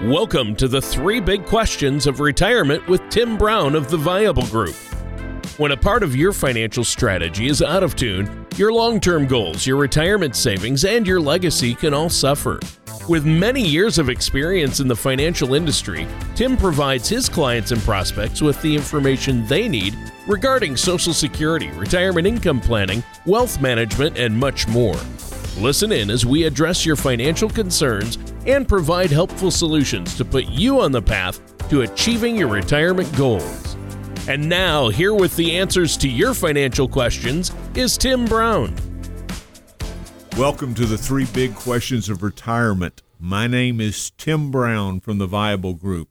Welcome to the three big questions of retirement with Tim Brown of the Viable Group. When a part of your financial strategy is out of tune, your long term goals, your retirement savings, and your legacy can all suffer. With many years of experience in the financial industry, Tim provides his clients and prospects with the information they need regarding Social Security, retirement income planning, wealth management, and much more. Listen in as we address your financial concerns and provide helpful solutions to put you on the path to achieving your retirement goals. And now, here with the answers to your financial questions is Tim Brown. Welcome to the three big questions of retirement. My name is Tim Brown from the Viable Group.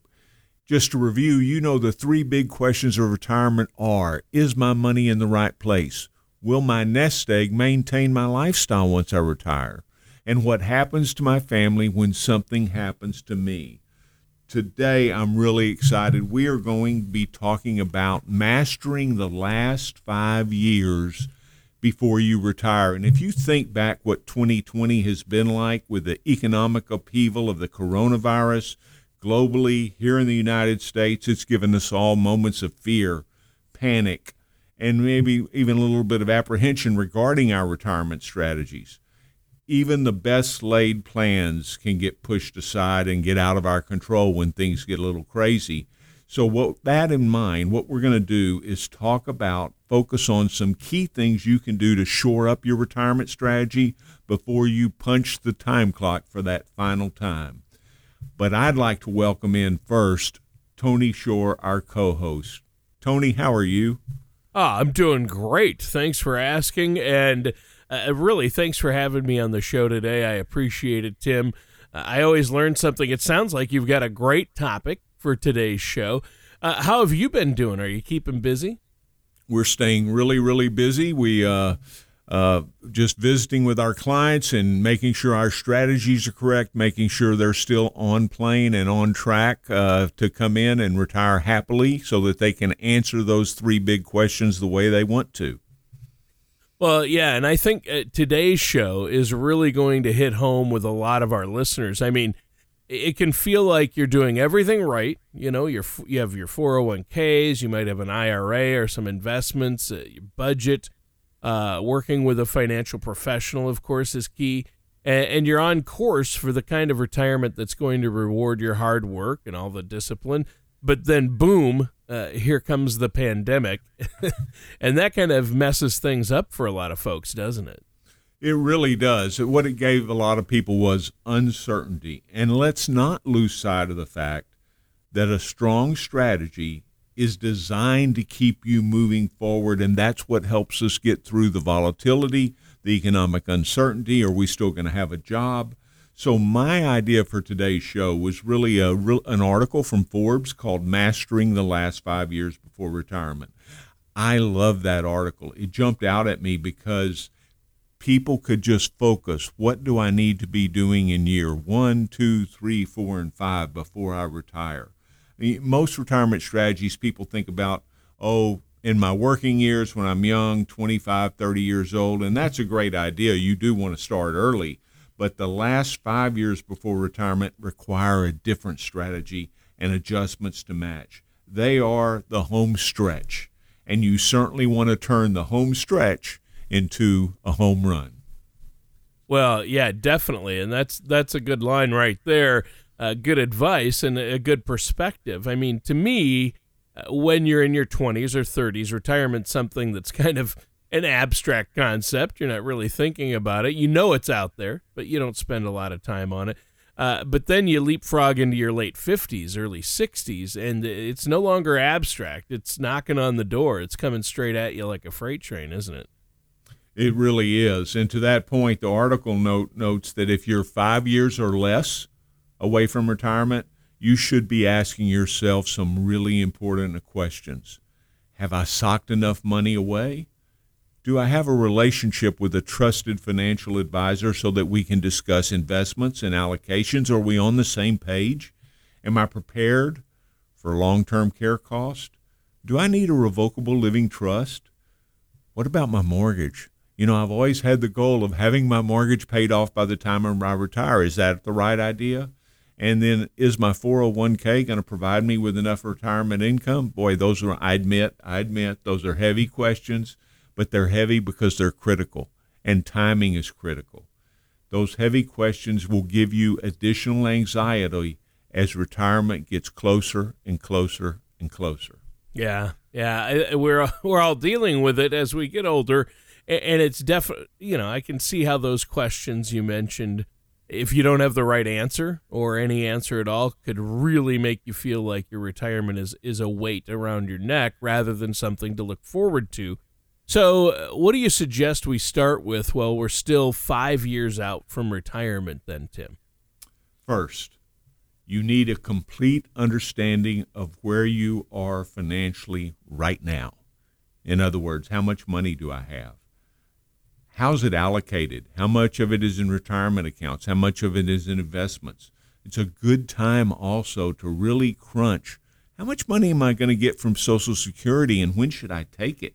Just to review, you know the three big questions of retirement are Is my money in the right place? Will my nest egg maintain my lifestyle once I retire? And what happens to my family when something happens to me? Today, I'm really excited. We are going to be talking about mastering the last five years before you retire. And if you think back what 2020 has been like with the economic upheaval of the coronavirus globally, here in the United States, it's given us all moments of fear, panic, and maybe even a little bit of apprehension regarding our retirement strategies. Even the best laid plans can get pushed aside and get out of our control when things get a little crazy. So, what that in mind, what we're going to do is talk about, focus on some key things you can do to shore up your retirement strategy before you punch the time clock for that final time. But I'd like to welcome in first Tony Shore, our co host. Tony, how are you? Oh, I'm doing great. Thanks for asking. And uh, really, thanks for having me on the show today. I appreciate it, Tim. Uh, I always learn something. It sounds like you've got a great topic for today's show. Uh, how have you been doing? Are you keeping busy? We're staying really, really busy. We, uh, uh, just visiting with our clients and making sure our strategies are correct, making sure they're still on plane and on track uh, to come in and retire happily so that they can answer those three big questions the way they want to. Well, yeah, and I think uh, today's show is really going to hit home with a lot of our listeners. I mean, it can feel like you're doing everything right. You know, you're, you have your 401ks, you might have an IRA or some investments, uh, your budget uh, working with a financial professional, of course, is key. And, and you're on course for the kind of retirement that's going to reward your hard work and all the discipline. But then, boom, uh, here comes the pandemic. and that kind of messes things up for a lot of folks, doesn't it? It really does. What it gave a lot of people was uncertainty. And let's not lose sight of the fact that a strong strategy is designed to keep you moving forward, and that's what helps us get through the volatility, the economic uncertainty. Are we still going to have a job? So my idea for today's show was really a an article from Forbes called "Mastering the Last Five Years Before Retirement." I love that article. It jumped out at me because people could just focus. What do I need to be doing in year one, two, three, four, and five before I retire? most retirement strategies people think about, oh, in my working years when I'm young, 25, 30 years old, and that's a great idea. You do want to start early, but the last five years before retirement require a different strategy and adjustments to match. They are the home stretch, and you certainly want to turn the home stretch into a home run. Well, yeah, definitely, and that's that's a good line right there uh, good advice and a good perspective. I mean, to me, uh, when you're in your 20s or 30s, retirement's something that's kind of an abstract concept. You're not really thinking about it. You know it's out there, but you don't spend a lot of time on it. Uh, but then you leapfrog into your late 50s, early 60s, and it's no longer abstract. It's knocking on the door. It's coming straight at you like a freight train, isn't it? It really is. And to that point, the article note notes that if you're five years or less away from retirement, you should be asking yourself some really important questions. Have I socked enough money away? Do I have a relationship with a trusted financial advisor so that we can discuss investments and allocations? Are we on the same page? Am I prepared for long term care cost? Do I need a revocable living trust? What about my mortgage? You know, I've always had the goal of having my mortgage paid off by the time I retire. Is that the right idea? And then is my 401k going to provide me with enough retirement income? Boy, those are, I admit, I admit, those are heavy questions, but they're heavy because they're critical and timing is critical. Those heavy questions will give you additional anxiety as retirement gets closer and closer and closer. Yeah, yeah, we're we're all dealing with it as we get older, and it's definitely you know I can see how those questions you mentioned, if you don't have the right answer or any answer at all, could really make you feel like your retirement is is a weight around your neck rather than something to look forward to. So, uh, what do you suggest we start with while we're still five years out from retirement, then, Tim? First, you need a complete understanding of where you are financially right now. In other words, how much money do I have? How's it allocated? How much of it is in retirement accounts? How much of it is in investments? It's a good time also to really crunch how much money am I going to get from Social Security and when should I take it?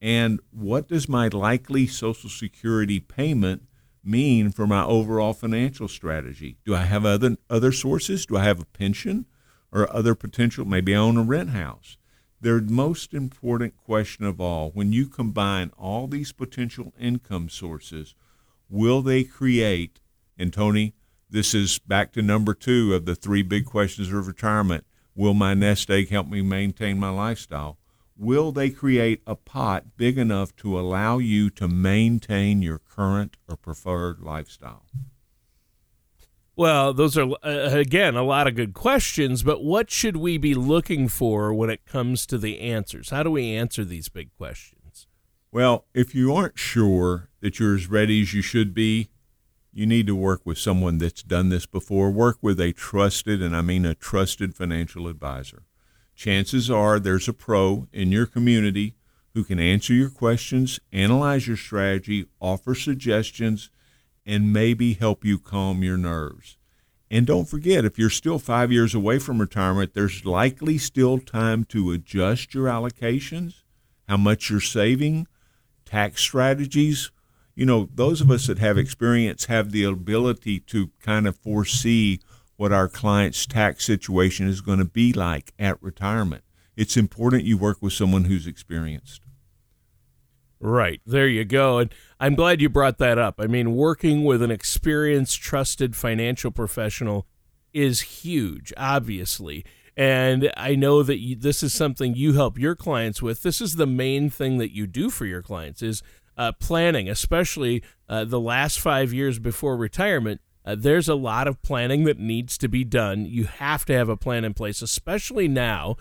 And what does my likely Social Security payment mean for my overall financial strategy? Do I have other other sources? Do I have a pension or other potential? Maybe I own a rent house. The most important question of all, when you combine all these potential income sources, will they create, and Tony, this is back to number two of the three big questions of retirement. Will my nest egg help me maintain my lifestyle? Will they create a pot big enough to allow you to maintain your current or preferred lifestyle? Well, those are, uh, again, a lot of good questions, but what should we be looking for when it comes to the answers? How do we answer these big questions? Well, if you aren't sure that you're as ready as you should be, you need to work with someone that's done this before. Work with a trusted, and I mean a trusted financial advisor chances are there's a pro in your community who can answer your questions, analyze your strategy, offer suggestions, and maybe help you calm your nerves. And don't forget, if you're still five years away from retirement, there's likely still time to adjust your allocations, how much you're saving, tax strategies. You know, those of us that have experience have the ability to kind of foresee what our client's tax situation is going to be like at retirement. It's important you work with someone who's experienced. Right. There you go. And I'm glad you brought that up. I mean, working with an experienced, trusted financial professional is huge, obviously. And I know that you, this is something you help your clients with. This is the main thing that you do for your clients is uh, planning, especially uh, the last five years before retirement. Uh, there's a lot of planning that needs to be done. You have to have a plan in place, especially now.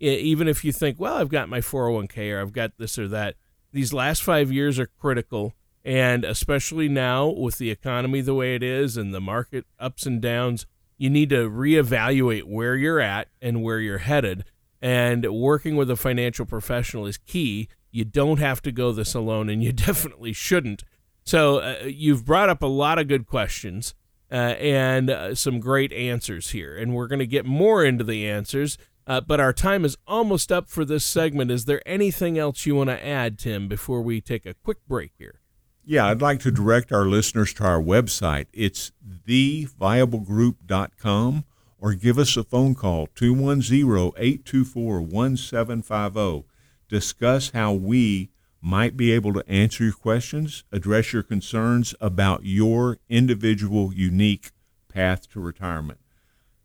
Even if you think, well, I've got my 401k or I've got this or that, these last five years are critical. And especially now with the economy the way it is and the market ups and downs, you need to reevaluate where you're at and where you're headed. And working with a financial professional is key. You don't have to go this alone, and you definitely shouldn't. So, uh, you've brought up a lot of good questions and uh, some great answers here. And we're going to get more into the answers. Uh, but our time is almost up for this segment. Is there anything else you want to add, Tim, before we take a quick break here? Yeah, I'd like to direct our listeners to our website. It's theviablegroup.com or give us a phone call 210-824-1750. Discuss how we might be able to answer your questions, address your concerns about your individual unique path to retirement.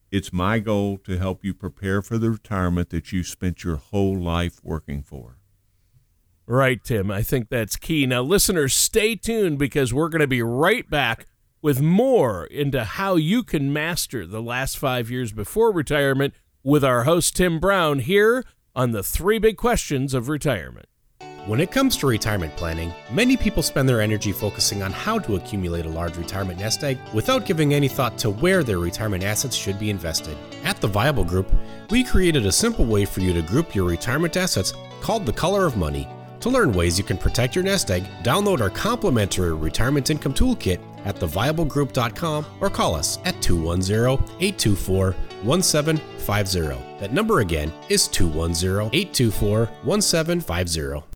It's my goal to help you prepare for the retirement that you spent your whole life working for. Right, Tim. I think that's key. Now, listeners, stay tuned because we're going to be right back with more into how you can master the last five years before retirement with our host, Tim Brown, here on the three big questions of retirement. When it comes to retirement planning, many people spend their energy focusing on how to accumulate a large retirement nest egg without giving any thought to where their retirement assets should be invested. At the Viable Group, we created a simple way for you to group your retirement assets called the Color of Money. To learn ways you can protect your nest egg, download our complimentary retirement income toolkit at theviablegroup.com or call us at 210 824 1750. That number again is 210 824 1750.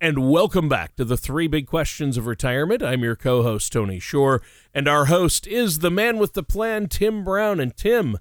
And welcome back to the three big questions of retirement. I'm your co host, Tony Shore, and our host is the man with the plan, Tim Brown. And Tim,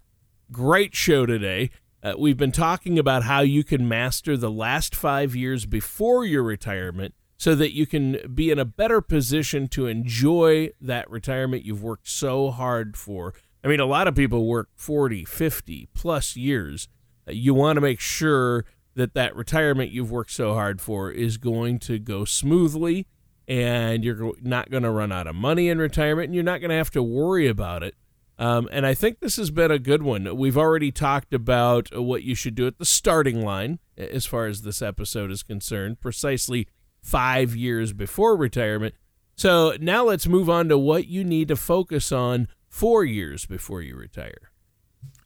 great show today. Uh, we've been talking about how you can master the last five years before your retirement so that you can be in a better position to enjoy that retirement you've worked so hard for. I mean, a lot of people work 40, 50 plus years. Uh, you want to make sure that that retirement you've worked so hard for is going to go smoothly and you're not going to run out of money in retirement and you're not going to have to worry about it. Um, and I think this has been a good one. We've already talked about what you should do at the starting line as far as this episode is concerned, precisely five years before retirement. So now let's move on to what you need to focus on four years before you retire.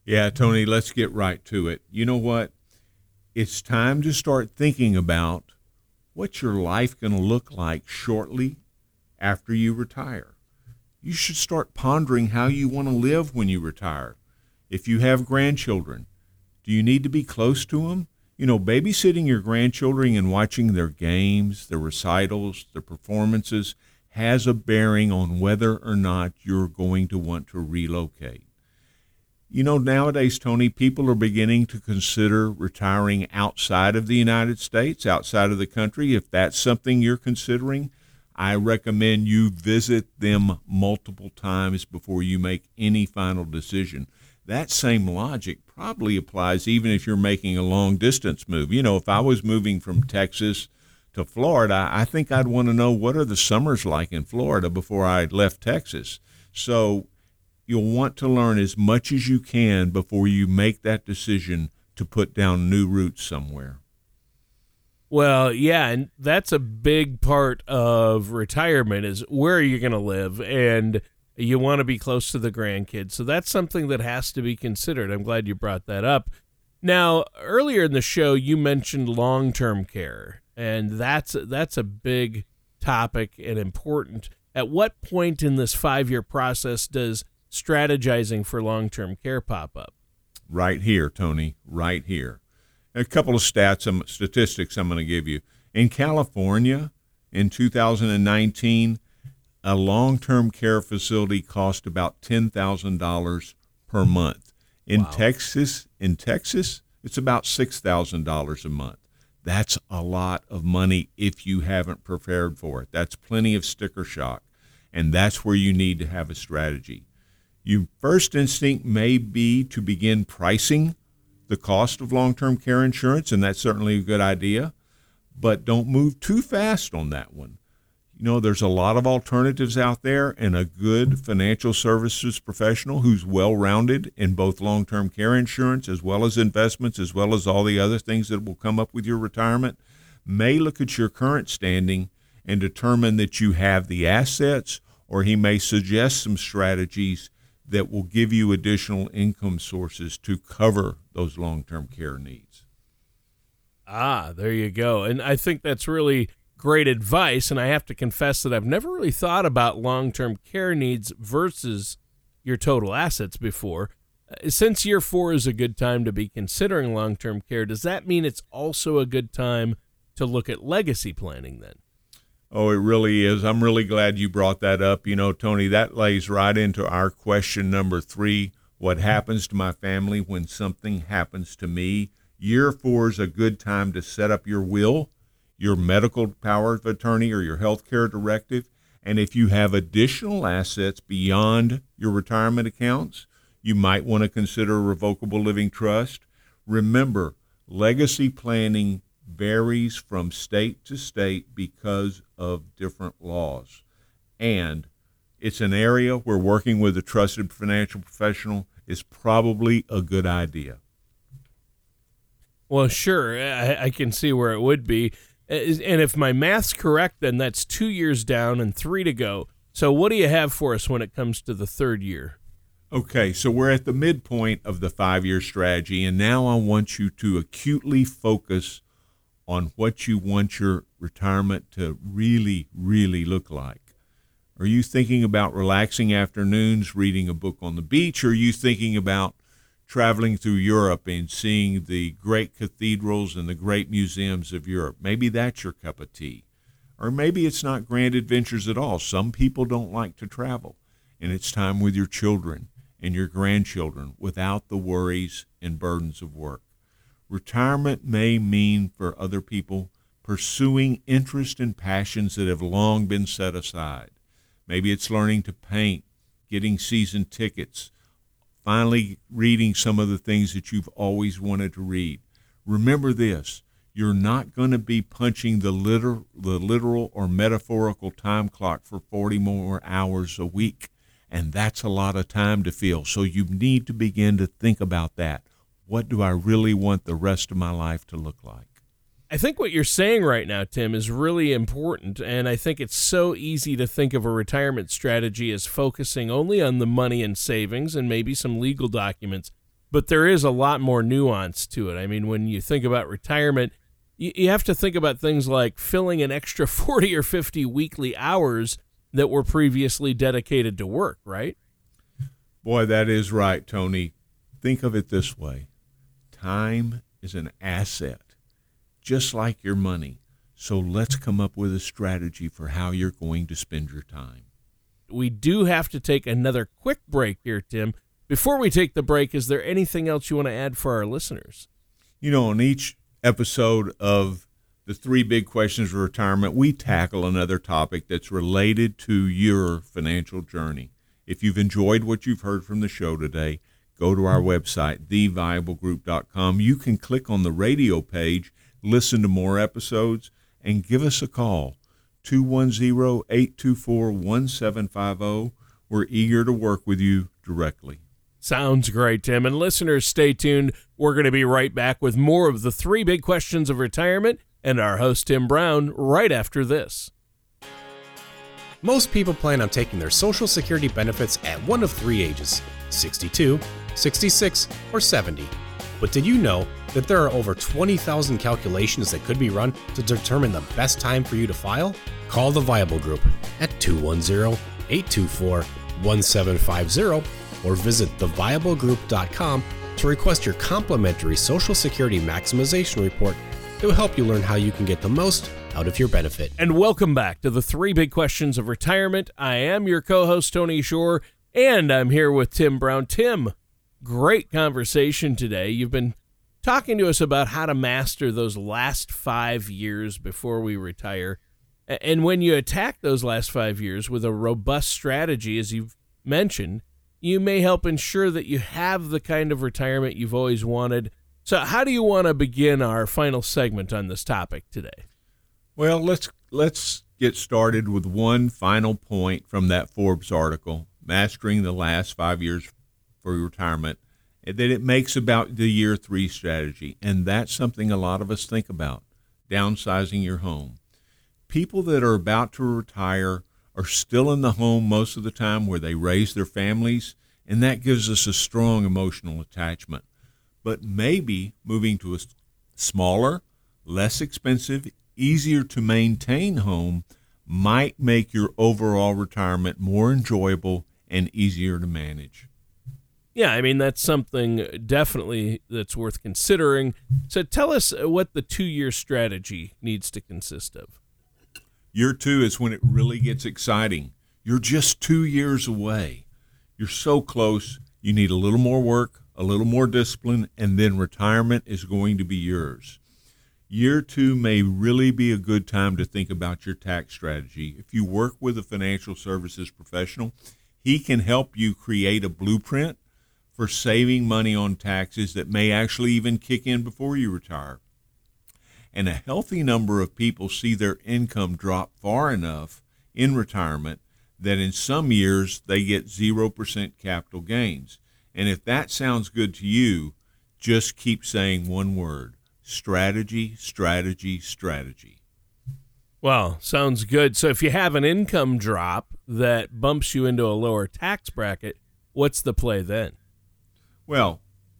Yeah, Tony, let's get right to it. You know what? It's time to start thinking about what's your life going to look like shortly after you retire. You should start pondering how you want to live when you retire. If you have grandchildren, do you need to be close to them? You know, babysitting your grandchildren and watching their games, their recitals, their performances has a bearing on whether or not you're going to want to relocate. You know, nowadays, Tony, people are beginning to consider retiring outside of the United States, outside of the country. If that's something you're considering, I recommend you visit them multiple times before you make any final decision. That same logic probably applies even if you're making a long distance move. You know, if I was moving from Texas to Florida, I think I'd want to know what are the summers like in Florida before I left Texas. So you'll want to learn as much as you can before you make that decision to put down new roots somewhere. Well, yeah, and that's a big part of retirement is where are you going to live and you want to be close to the grandkids. So that's something that has to be considered. I'm glad you brought that up. Now, earlier in the show you mentioned long-term care, and that's that's a big topic and important. At what point in this 5-year process does strategizing for long term care pop up? Right here, Tony, right here. A couple of stats, some statistics I'm going to give you. In California, in 2019, a long term care facility cost about $10,000 per month. In wow. Texas, in Texas, it's about $6,000 a month. That's a lot of money if you haven't prepared for it. That's plenty of sticker shock. And that's where you need to have a strategy. Your first instinct may be to begin pricing the cost of long term care insurance, and that's certainly a good idea, but don't move too fast on that one. You know, there's a lot of alternatives out there, and a good financial services professional who's well rounded in both long term care insurance as well as investments, as well as all the other things that will come up with your retirement, may look at your current standing and determine that you have the assets, or he may suggest some strategies that will give you additional income sources to cover those long term care needs. Ah, there you go. And I think that's really great advice. And I have to confess that I've never really thought about long term care needs versus your total assets before. Uh, since year four is a good time to be considering long term care, does that mean it's also a good time to look at legacy planning then? Oh, it really is. I'm really glad you brought that up. You know, Tony, that lays right into our question number three what happens to my family when something happens to me? Year four is a good time to set up your will, your medical power of attorney, or your health care directive. And if you have additional assets beyond your retirement accounts, you might want to consider a revocable living trust. Remember, legacy planning varies from state to state because of different laws. And it's an area where working with a trusted financial professional is probably a good idea. Well, sure. I, I, can see where it would be. And if my math's correct, then that's two years down and three to go. So, what do you have for us when it comes to the third year? Okay, so we're at the midpoint of the five year strategy, and now I want you to acutely focus on what you want your retirement to really, really look like. Are you thinking about relaxing afternoons, reading a book on the beach? Or are you thinking about traveling through Europe and seeing the great cathedrals and the great museums of Europe. Maybe that's your cup of tea. Or maybe it's not grand adventures at all. Some people don't like to travel, and it's time with your children and your grandchildren without the worries and burdens of work. Retirement may mean for other people pursuing interests and passions that have long been set aside. Maybe it's learning to paint, getting season tickets, finally reading some of the things that you've always wanted to read. Remember this you're not going to be punching the, liter- the literal or metaphorical time clock for 40 more hours a week. And that's a lot of time to fill. So you need to begin to think about that. What do I really want the rest of my life to look like? I think what you're saying right now, Tim, is really important. And I think it's so easy to think of a retirement strategy as focusing only on the money and savings and maybe some legal documents. But there is a lot more nuance to it. I mean, when you think about retirement, you, you have to think about things like filling an extra 40 or 50 weekly hours that were previously dedicated to work, right? Boy, that is right, Tony. Think of it this way time is an asset, just like your money. So let's come up with a strategy for how you're going to spend your time. We do have to take another quick break here, Tim. Before we take the break, is there anything else you want to add for our listeners? You know, on each episode of the three big questions of retirement, we tackle another topic that's related to your financial journey. If you've enjoyed what you've heard from the show today, go to our website, theviablegroup.com. You can click on the radio page, listen to more episodes, and give us a call. 210 824 1750. We're eager to work with you directly. Sounds great, Tim. And listeners, stay tuned. We're going to be right back with more of the three big questions of retirement and our host, Tim Brown, right after this. Most people plan on taking their Social Security benefits at one of three ages 62, 66, or 70. But did you know that there are over 20,000 calculations that could be run to determine the best time for you to file? Call the Viable Group at 210 824 1750 or visit theviablegroup.com to request your complimentary Social Security Maximization Report that will help you learn how you can get the most out of your benefit. And welcome back to the three big questions of retirement. I am your co host, Tony Shore, and I'm here with Tim Brown. Tim, great conversation today. You've been talking to us about how to master those last five years before we retire. And when you attack those last five years with a robust strategy, as you've mentioned, you may help ensure that you have the kind of retirement you've always wanted. So, how do you want to begin our final segment on this topic today? Well, let's let's get started with one final point from that Forbes article, mastering the last 5 years for retirement, eh, that it makes about the year 3 strategy, and that's something a lot of us think about, downsizing your home. People that are about to retire are still in the home most of the time where they raise their families, and that gives us a strong emotional attachment. But maybe moving to a smaller, less expensive, easier to maintain home might make your overall retirement more enjoyable and easier to manage. Yeah, I mean, that's something definitely that's worth considering. So tell us uh, what the two year strategy needs to consist of. Year two is when it really gets exciting. You're just two years away. You're so close. You need a little more work, a little more discipline, and then retirement is going to be yours. Year two may really be a good time to think about your tax strategy. If you work with a financial services professional, he can help you create a blueprint for saving money on taxes that may actually even kick in before you retire and a healthy number of people see their income drop far enough in retirement that in some years they get 0% capital gains. And if that sounds good to you, just keep saying one word strategy, strategy, strategy. Well, sounds good. So if you have an income drop that bumps you into a lower tax bracket, what's the play then? Well,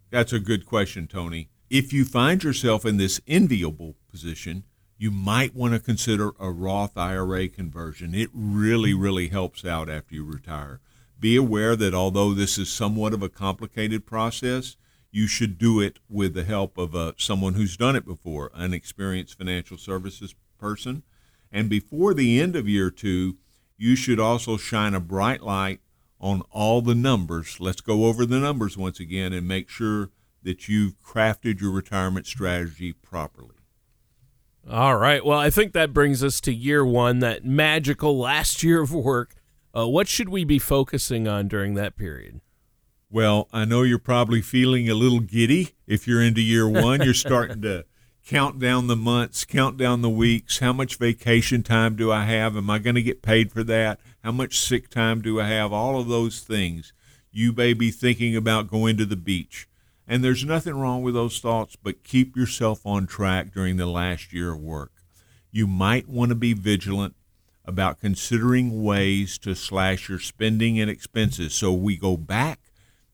that's a good question, Tony. If you find yourself in this enviable position, you might want to consider a Roth IRA conversion. It really, really helps out after you retire. Be aware that although this is somewhat of a complicated process, you should do it with the help of uh, someone who's done it before, an experienced financial services person. And before the end of year two, you should also shine a bright light on all the numbers. Let's go over the numbers once again and make sure that you've crafted your retirement strategy properly. All right. Well, I think that brings us to year one, that magical last year of work. Uh, what should we be focusing on during that period? Well, I know you're probably feeling a little giddy if you're into year one. You're starting to count down the months, count down the weeks. How much vacation time do I have? Am I going to get paid for that? How much sick time do I have? All of those things. You may be thinking about going to the beach. And there's nothing wrong with those thoughts, but keep yourself on track during the last year of work. You might want to be vigilant about considering ways to slash your spending and expenses so we go back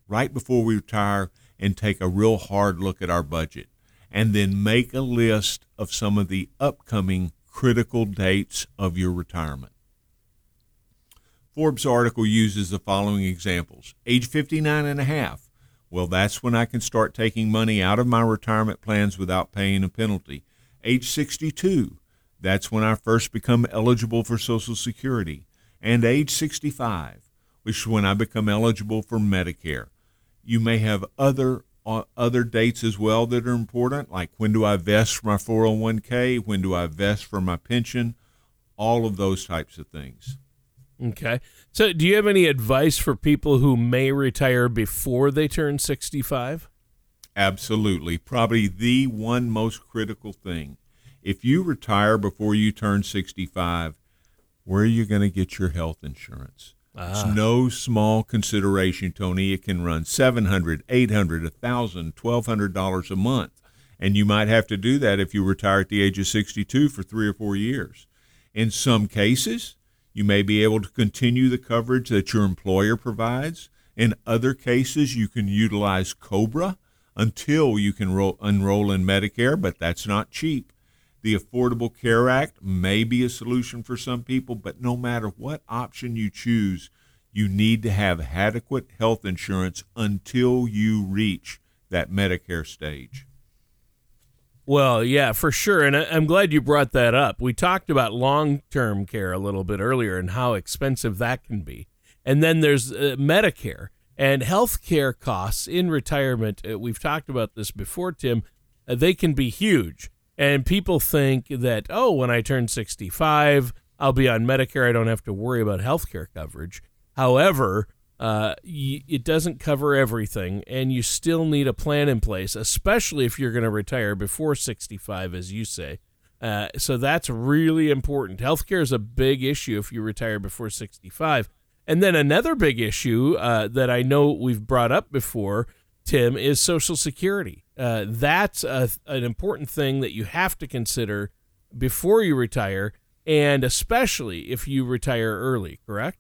right before we retire and take a real hard look at our budget and then make a list of some of the upcoming critical dates of your retirement. Forbes article uses the following examples. Age 59 and a half. Well, that's when I can start taking money out of my retirement plans without paying a penalty. Age 62. That's when I first become eligible for Social Security. And age 65, which is when I become eligible for Medicare. You may have other uh, other dates as well that are important, like when do I vest for my 401k, when do I vest for my pension, all of those types of things. Okay. So, do you have any advice for people who may retire before they turn 65? Absolutely. Probably the one most critical thing. If you retire before you turn 65, where are you going to get your health insurance? Ah. It's no small consideration, Tony. It can run seven hundred, eight hundred, a thousand, twelve hundred dollars a month, and you might have to do that if you retire at the age of sixty-two for three or four years. In some cases, you may be able to continue the coverage that your employer provides. In other cases, you can utilize COBRA until you can ro- enroll in Medicare, but that's not cheap. The Affordable Care Act may be a solution for some people, but no matter what option you choose, you need to have adequate health insurance until you reach that Medicare stage. Well, yeah, for sure. And I'm glad you brought that up. We talked about long term care a little bit earlier and how expensive that can be. And then there's uh, Medicare and health care costs in retirement. Uh, we've talked about this before, Tim. Uh, they can be huge. And people think that, oh, when I turn 65, I'll be on Medicare. I don't have to worry about health care coverage. However, uh, it doesn't cover everything, and you still need a plan in place, especially if you're going to retire before 65, as you say. Uh, so that's really important. Healthcare is a big issue if you retire before 65. And then another big issue uh, that I know we've brought up before, Tim, is Social Security. Uh, that's a, an important thing that you have to consider before you retire, and especially if you retire early, correct?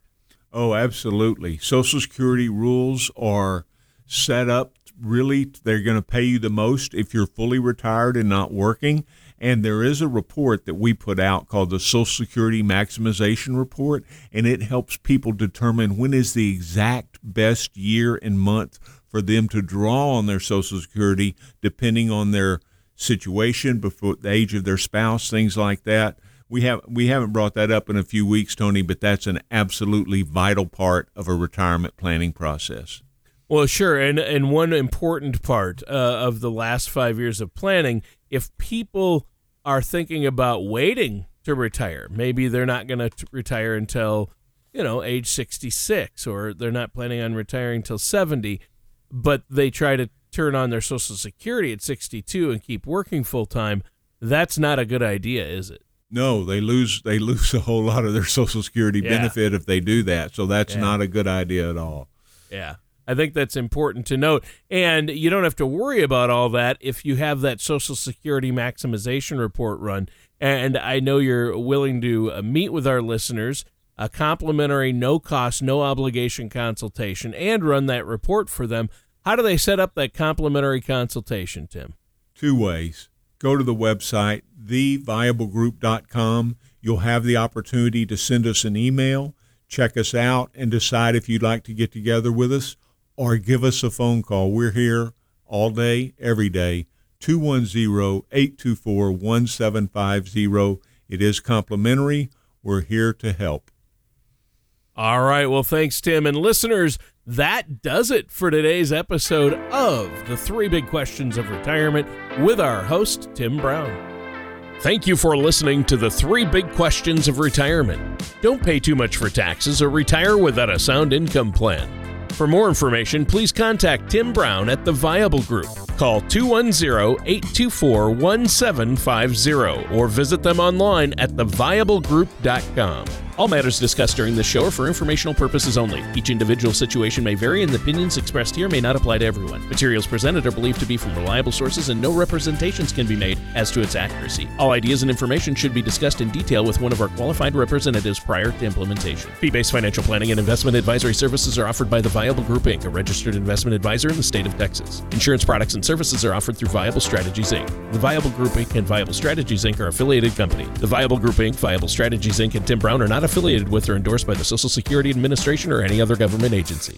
Oh, absolutely. Social Security rules are set up really, they're going to pay you the most if you're fully retired and not working. And there is a report that we put out called the Social Security Maximization Report, and it helps people determine when is the exact best year and month for them to draw on their Social Security depending on their situation, before the age of their spouse, things like that. We have we haven't brought that up in a few weeks, Tony, but that's an absolutely vital part of a retirement planning process. Well, sure, and and one important part uh, of the last five years of planning, if people are thinking about waiting to retire, maybe they're not going to retire until you know age sixty six, or they're not planning on retiring until seventy but they try to turn on their social security at 62 and keep working full time, that's not a good idea, is it? No, they lose they lose a whole lot of their social security yeah. benefit if they do that. So that's yeah. not a good idea at all. Yeah. I think that's important to note. And you don't have to worry about all that if you have that Social Security maximization report run. And I know you're willing to uh, meet with our listeners, a complimentary, no cost, no obligation consultation, and run that report for them. How do they set up that complimentary consultation, Tim? Two ways. Go to the website, theviablegroup.com. You'll have the opportunity to send us an email, check us out, and decide if you'd like to get together with us or give us a phone call. We're here all day, every day. 210 824 1750. It is complimentary. We're here to help. All right. Well, thanks, Tim. And listeners, that does it for today's episode of The Three Big Questions of Retirement with our host, Tim Brown. Thank you for listening to The Three Big Questions of Retirement. Don't pay too much for taxes or retire without a sound income plan. For more information, please contact Tim Brown at The Viable Group. Call 210 824 1750 or visit them online at theviablegroup.com. All matters discussed during this show are for informational purposes only. Each individual situation may vary, and the opinions expressed here may not apply to everyone. Materials presented are believed to be from reliable sources, and no representations can be made as to its accuracy. All ideas and information should be discussed in detail with one of our qualified representatives prior to implementation. Fee based financial planning and investment advisory services are offered by the Viable Group Inc., a registered investment advisor in the state of Texas. Insurance products and services are offered through Viable Strategies Inc. The Viable Group Inc. and Viable Strategies Inc. are affiliated company. The Viable Group Inc., Viable Strategies Inc., and Tim Brown are not affiliated with or endorsed by the Social Security Administration or any other government agency.